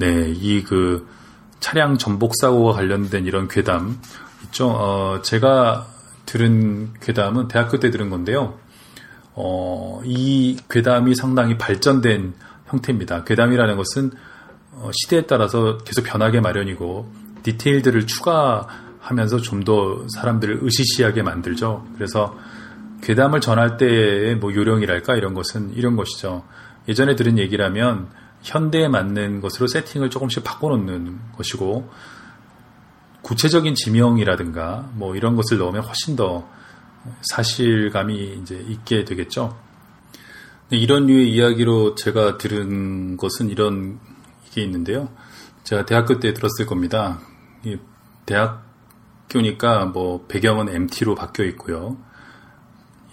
네, 이 그 차량 전복 사고와 관련된 이런 괴담 있죠. 어, 제가 들은 괴담은 대학교 때 들은 건데요. 어, 이 괴담이 상당히 발전된 형태입니다. 괴담이라는 것은 어, 시대에 따라서 계속 변하게 마련이고 디테일들을 추가하면서 좀 더 사람들을 으시시하게 만들죠. 그래서 괴담을 전할 때의 뭐 요령이랄까 이런 것은 이런 것이죠. 예전에 들은 얘기라면 현대에 맞는 것으로 세팅을 조금씩 바꿔놓는 것이고 구체적인 지명이라든가 뭐 이런 것을 넣으면 훨씬 더 사실감이 이제 있게 되겠죠. 이런 류의 이야기로 제가 들은 것은 이런 게 있는데요. 제가 대학교 때 들었을 겁니다. 대학교니까 뭐 배경은 MT로 바뀌어 있고요.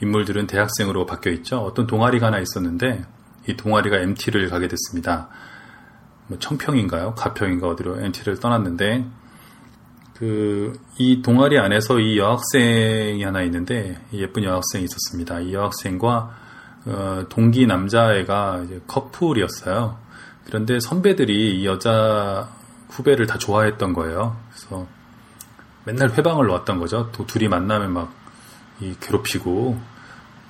인물들은 대학생으로 바뀌어 있죠. 어떤 동아리가 하나 있었는데 이 동아리가 MT를 가게 됐습니다. 뭐 청평인가요? 가평인가 어디로 MT를 떠났는데 그 이 동아리 안에서 이 여학생이 하나 있는데 예쁜 여학생이 있었습니다. 이 여학생과 어, 동기 남자애가 커플이었어요. 그런데 선배들이 이 여자 후배를 다 좋아했던 거예요. 그래서 맨날 회방을 놓았던 거죠. 또 둘이 만나면 막 괴롭히고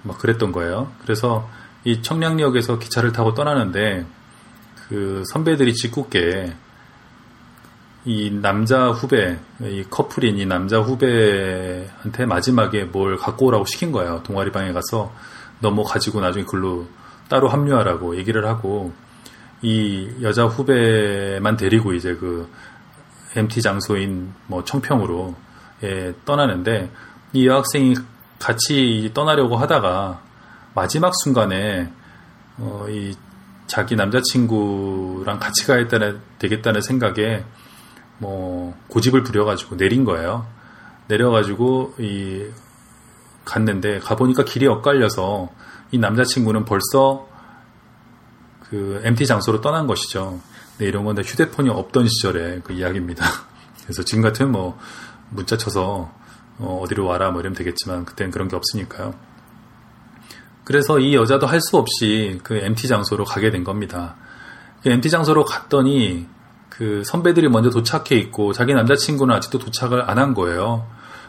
막 그랬던 거예요. 그래서 이 청량역에서 기차를 타고 떠나는데 그 선배들이 짓궂게 이 남자 후배, 이 커플인 이 남자 후배한테 마지막에 뭘 갖고 오라고 시킨 거예요. 동아리방에 가서 너 뭐 가지고 나중에 글로 따로 합류하라고 얘기를 하고 이 여자 후배만 데리고 이제 그 MT 장소인 뭐 청평으로 예, 떠나는데 이 여학생이 같이 떠나려고 하다가 마지막 순간에 어, 이 자기 남자친구랑 같이 가야 되겠다는 생각에 뭐 고집을 부려가지고 내린 거예요. 내려가지고 이 갔는데 가보니까 길이 엇갈려서 이 남자친구는 벌써 그 MT 장소로 떠난 것이죠. 네, 이런 건데 휴대폰이 없던 시절의 그 이야기입니다. 그래서 지금 같으면 뭐 문자 쳐서 어, 디로 와라 뭐 이러면 되겠지만 그때는 그런 게 없으니까요. 그래서 이 여자도 할 수 없이 그 MT 장소로 가게 된 겁니다. 그 MT 장소로 갔더니 그 선배들이 먼저 도착해 있고 자기 남자친구는 아직도 도착을 안 한 거예요.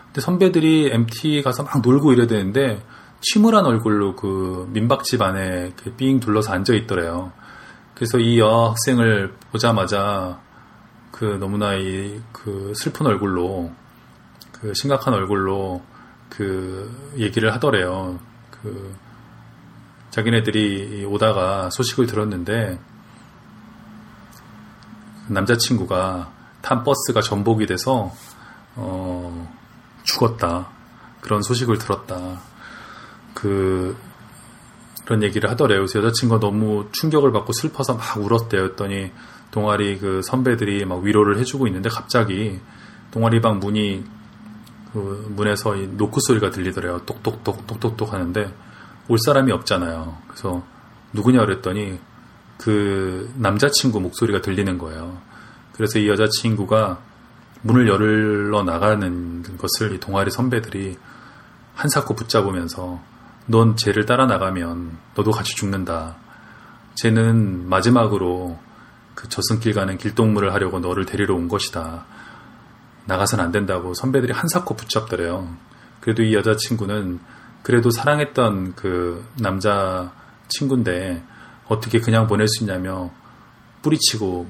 근데 선배들이 MT 가서 막 놀고 이래야 되는데 침울한 얼굴로 그 민박집 안에 그삥 둘러서 앉아 있더래요. 그래서 이 여학생을 보자마자 그 너무나 이 그 슬픈 얼굴로 그 심각한 얼굴로 그 얘기를 하더래요. 그 자기네들이 오다가 소식을 들었는데 남자친구가 탄 버스가 전복이 돼서 어 죽었다 그런 소식을 들었다. 그 그런 얘기를 하더래요. 그래서 여자친구가 너무 충격을 받고 슬퍼서 막 울었대요. 했더니 동아리 그 선배들이 막 위로를 해주고 있는데 갑자기 동아리 방 문이 그 문에서 이 노크 소리가 들리더래요. 똑똑똑 똑똑똑 하는데 올 사람이 없잖아요. 그래서 누구냐 그랬더니 그 남자친구 목소리가 들리는 거예요. 그래서 이 여자친구가 문을 열러 나가는 것을 이 동아리 선배들이 한사코 붙잡으면서 넌 쟤를 따라 나가면 너도 같이 죽는다. 쟤는 마지막으로 그 저승길 가는 길동무를 하려고 너를 데리러 온 것이다. 나가선 안 된다고 선배들이 한사코 붙잡더래요. 그래도 이 여자친구는 그래도 사랑했던 그 남자 친구인데 어떻게 그냥 보낼 수 있냐며 뿌리치고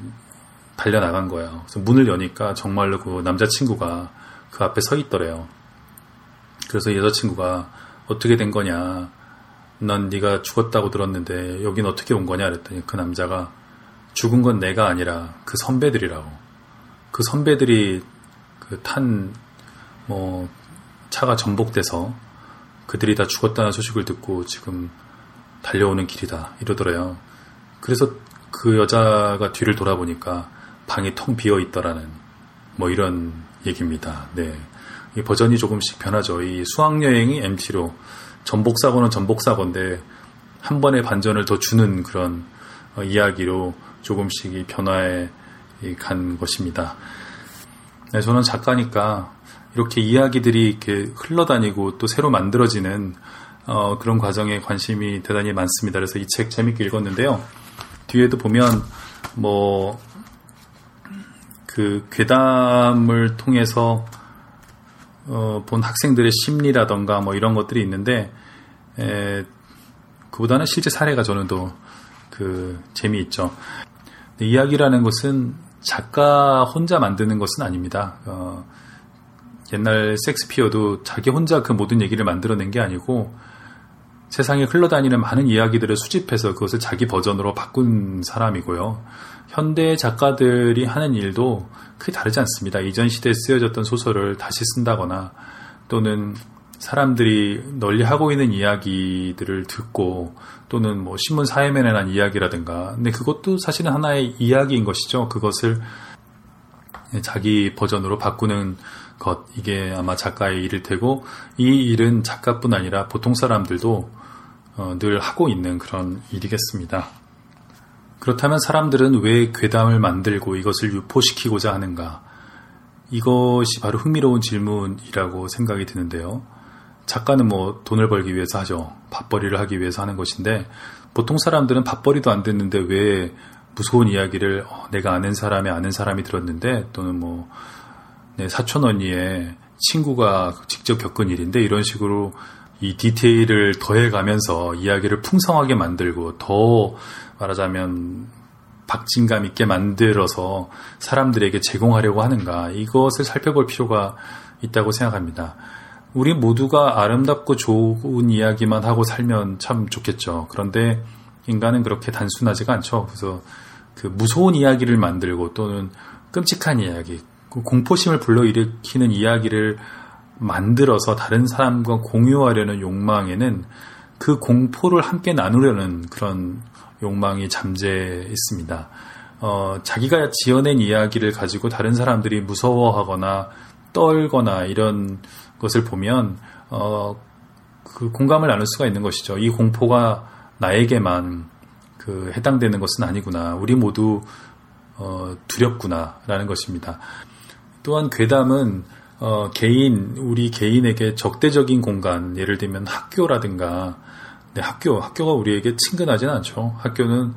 달려나간 거예요. 그래서 문을 여니까 정말로 그 남자친구가 그 앞에 서 있더래요. 그래서 여자친구가 어떻게 된 거냐. 난 네가 죽었다고 들었는데 여긴 어떻게 온 거냐 그랬더니 그 남자가 죽은 건 내가 아니라 그 선배들이라고. 그 선배들이 그 탄 뭐 차가 전복돼서 그들이 다 죽었다는 소식을 듣고 지금 달려오는 길이다 이러더래요. 그래서 그 여자가 뒤를 돌아보니까 방이 텅 비어 있더라는 뭐 이런 얘기입니다. 네. 이 버전이 조금씩 변하죠. 이 수학여행이 MT로 전복사고는 전복사고인데 한 번의 반전을 더 주는 그런 어, 이야기로 조금씩 이 변화해 간 것입니다. 네, 저는 작가니까 이렇게 이야기들이 이렇게 흘러다니고 또 새로 만들어지는 어, 그런 과정에 관심이 대단히 많습니다. 그래서 이 책 재밌게 읽었는데요. 뒤에도 보면 뭐 그 괴담을 통해서 어, 본 학생들의 심리라던가 뭐 이런 것들이 있는데 에, 그보다는 실제 사례가 저는 더 그 재미있죠. 이야기라는 것은 작가 혼자 만드는 것은 아닙니다. 어, 옛날 섹스피어도 자기 혼자 그 모든 얘기를 만들어낸 게 아니고 세상에 흘러다니는 많은 이야기들을 수집해서 그것을 자기 버전으로 바꾼 사람이고요. 현대 작가들이 하는 일도 크게 다르지 않습니다. 이전 시대에 쓰여졌던 소설을 다시 쓴다거나 또는 사람들이 널리 하고 있는 이야기들을 듣고 또는 뭐 신문 사회면에 난 이야기라든가 근데 그것도 사실은 하나의 이야기인 것이죠. 그것을 자기 버전으로 바꾸는 것 이게 아마 작가의 일일 테고 이 일은 작가뿐 아니라 보통 사람들도 어, 늘 하고 있는 그런 일이겠습니다. 그렇다면 사람들은 왜 괴담을 만들고 이것을 유포시키고자 하는가? 이것이 바로 흥미로운 질문이라고 생각이 드는데요. 작가는 뭐 돈을 벌기 위해서 하죠. 밥벌이를 하기 위해서 하는 것인데 보통 사람들은 밥벌이도 안 됐는데 왜 무서운 이야기를 어, 내가 아는 사람이 아는 사람이 들었는데 또는 뭐 내 사촌 언니의 친구가 직접 겪은 일인데 이런 식으로 이 디테일을 더해가면서 이야기를 풍성하게 만들고 더 말하자면 박진감 있게 만들어서 사람들에게 제공하려고 하는가 이것을 살펴볼 필요가 있다고 생각합니다. 우리 모두가 아름답고 좋은 이야기만 하고 살면 참 좋겠죠. 그런데 인간은 그렇게 단순하지가 않죠. 그래서 그 무서운 이야기를 만들고 또는 끔찍한 이야기, 그 공포심을 불러일으키는 이야기를 만들어서 다른 사람과 공유하려는 욕망에는 그 공포를 함께 나누려는 그런 욕망이 잠재 있습니다. 어, 자기가 지어낸 이야기를 가지고 다른 사람들이 무서워하거나 떨거나 이런 것을 보면 어, 그 공감을 나눌 수가 있는 것이죠. 이 공포가 나에게만 그 해당되는 것은 아니구나. 우리 모두 어, 두렵구나라는 것입니다. 또한 괴담은 어, 개인 우리 개인에게 적대적인 공간 예를 들면 학교라든가 네, 학교 학교가 우리에게 친근하지는 않죠. 학교는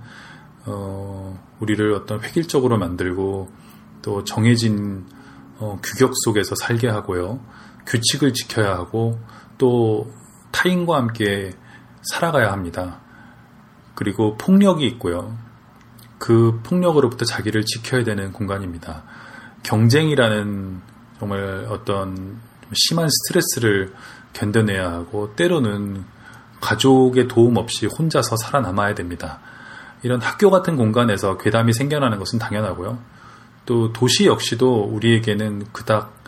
어, 우리를 어떤 획일적으로 만들고 또 정해진 어, 규격 속에서 살게 하고요. 규칙을 지켜야 하고 또 타인과 함께 살아가야 합니다. 그리고 폭력이 있고요. 그 폭력으로부터 자기를 지켜야 되는 공간입니다. 경쟁이라는 정말 어떤 심한 스트레스를 견뎌내야 하고 때로는 가족의 도움 없이 혼자서 살아남아야 됩니다. 이런 학교 같은 공간에서 괴담이 생겨나는 것은 당연하고요. 또 도시 역시도 우리에게는 그닥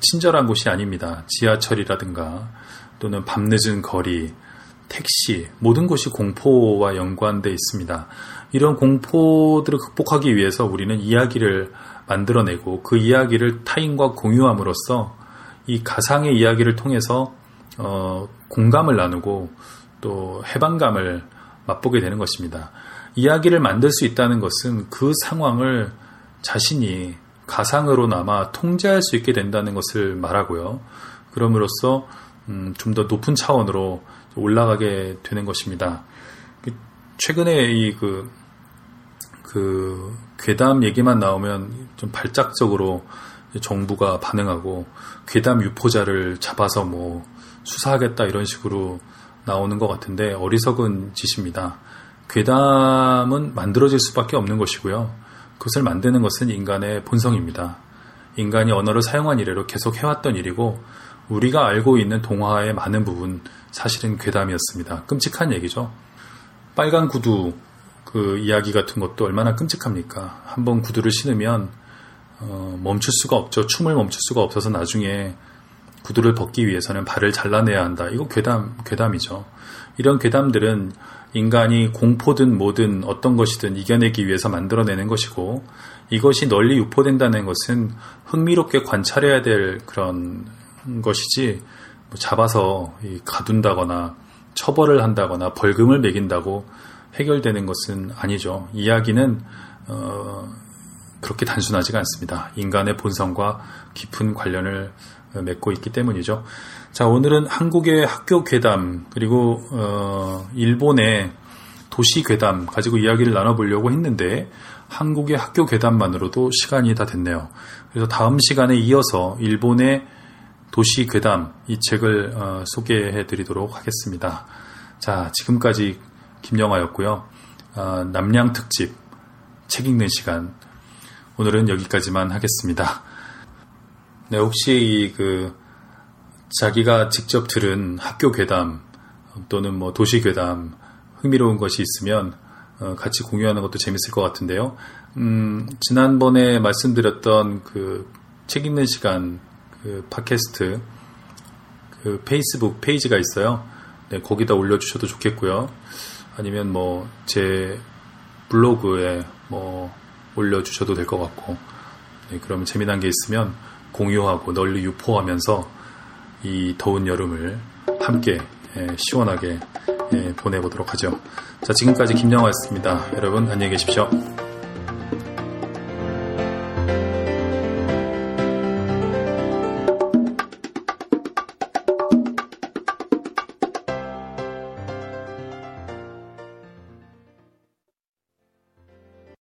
친절한 곳이 아닙니다. 지하철이라든가 또는 밤늦은 거리, 택시, 모든 것이 공포와 연관돼 있습니다. 이런 공포들을 극복하기 위해서 우리는 이야기를 만들어내고 그 이야기를 타인과 공유함으로써 이 가상의 이야기를 통해서 어, 공감을 나누고 또 해방감을 맛보게 되는 것입니다. 이야기를 만들 수 있다는 것은 그 상황을 자신이 가상으로나마 통제할 수 있게 된다는 것을 말하고요. 그럼으로써 음, 좀 더 높은 차원으로 올라가게 되는 것입니다. 최근에 이 그, 그, 괴담 얘기만 나오면 좀 발작적으로 정부가 반응하고 괴담 유포자를 잡아서 뭐 수사하겠다 이런 식으로 나오는 것 같은데 어리석은 짓입니다. 괴담은 만들어질 수밖에 없는 것이고요. 그것을 만드는 것은 인간의 본성입니다. 인간이 언어를 사용한 이래로 계속 해왔던 일이고 우리가 알고 있는 동화의 많은 부분 사실은 괴담이었습니다. 끔찍한 얘기죠. 빨간 구두 그 이야기 같은 것도 얼마나 끔찍합니까? 한번 구두를 신으면 어, 멈출 수가 없죠. 춤을 멈출 수가 없어서 나중에 구두를 벗기 위해서는 발을 잘라내야 한다. 이거 괴담 괴담이죠. 이런 괴담들은 인간이 공포든 뭐든 어떤 것이든 이겨내기 위해서 만들어내는 것이고 이것이 널리 유포된다는 것은 흥미롭게 관찰해야 될 그런 것이지 뭐 잡아서 가둔다거나 처벌을 한다거나 벌금을 매긴다고 해결되는 것은 아니죠. 이야기는 어, 그렇게 단순하지가 않습니다. 인간의 본성과 깊은 관련을 맺고 있기 때문이죠. 자, 오늘은 한국의 학교 괴담, 그리고, 어, 일본의 도시 괴담 가지고 이야기를 나눠보려고 했는데, 한국의 학교 괴담만으로도 시간이 다 됐네요. 그래서 다음 시간에 이어서 일본의 도시 괴담 이 책을 어, 소개해 드리도록 하겠습니다. 자, 지금까지 김영하였고요. 어, 남양 특집 책 읽는 시간 오늘은 여기까지만 하겠습니다. 네, 혹시 그 자기가 직접 들은 학교 괴담 또는 뭐 도시 괴담 흥미로운 것이 있으면 어, 같이 공유하는 것도 재밌을 것 같은데요. 음, 지난번에 말씀드렸던 그 책 읽는 시간 그 팟캐스트 그 페이스북 페이지가 있어요. 네, 거기다 올려주셔도 좋겠고요. 아니면 뭐 제 블로그에 뭐 올려주셔도 될 것 같고 네, 그러면 재미난 게 있으면 공유하고 널리 유포하면서 이 더운 여름을 함께 예, 시원하게 예, 보내보도록 하죠. 자, 지금까지 김영화였습니다. 여러분 안녕히 계십시오.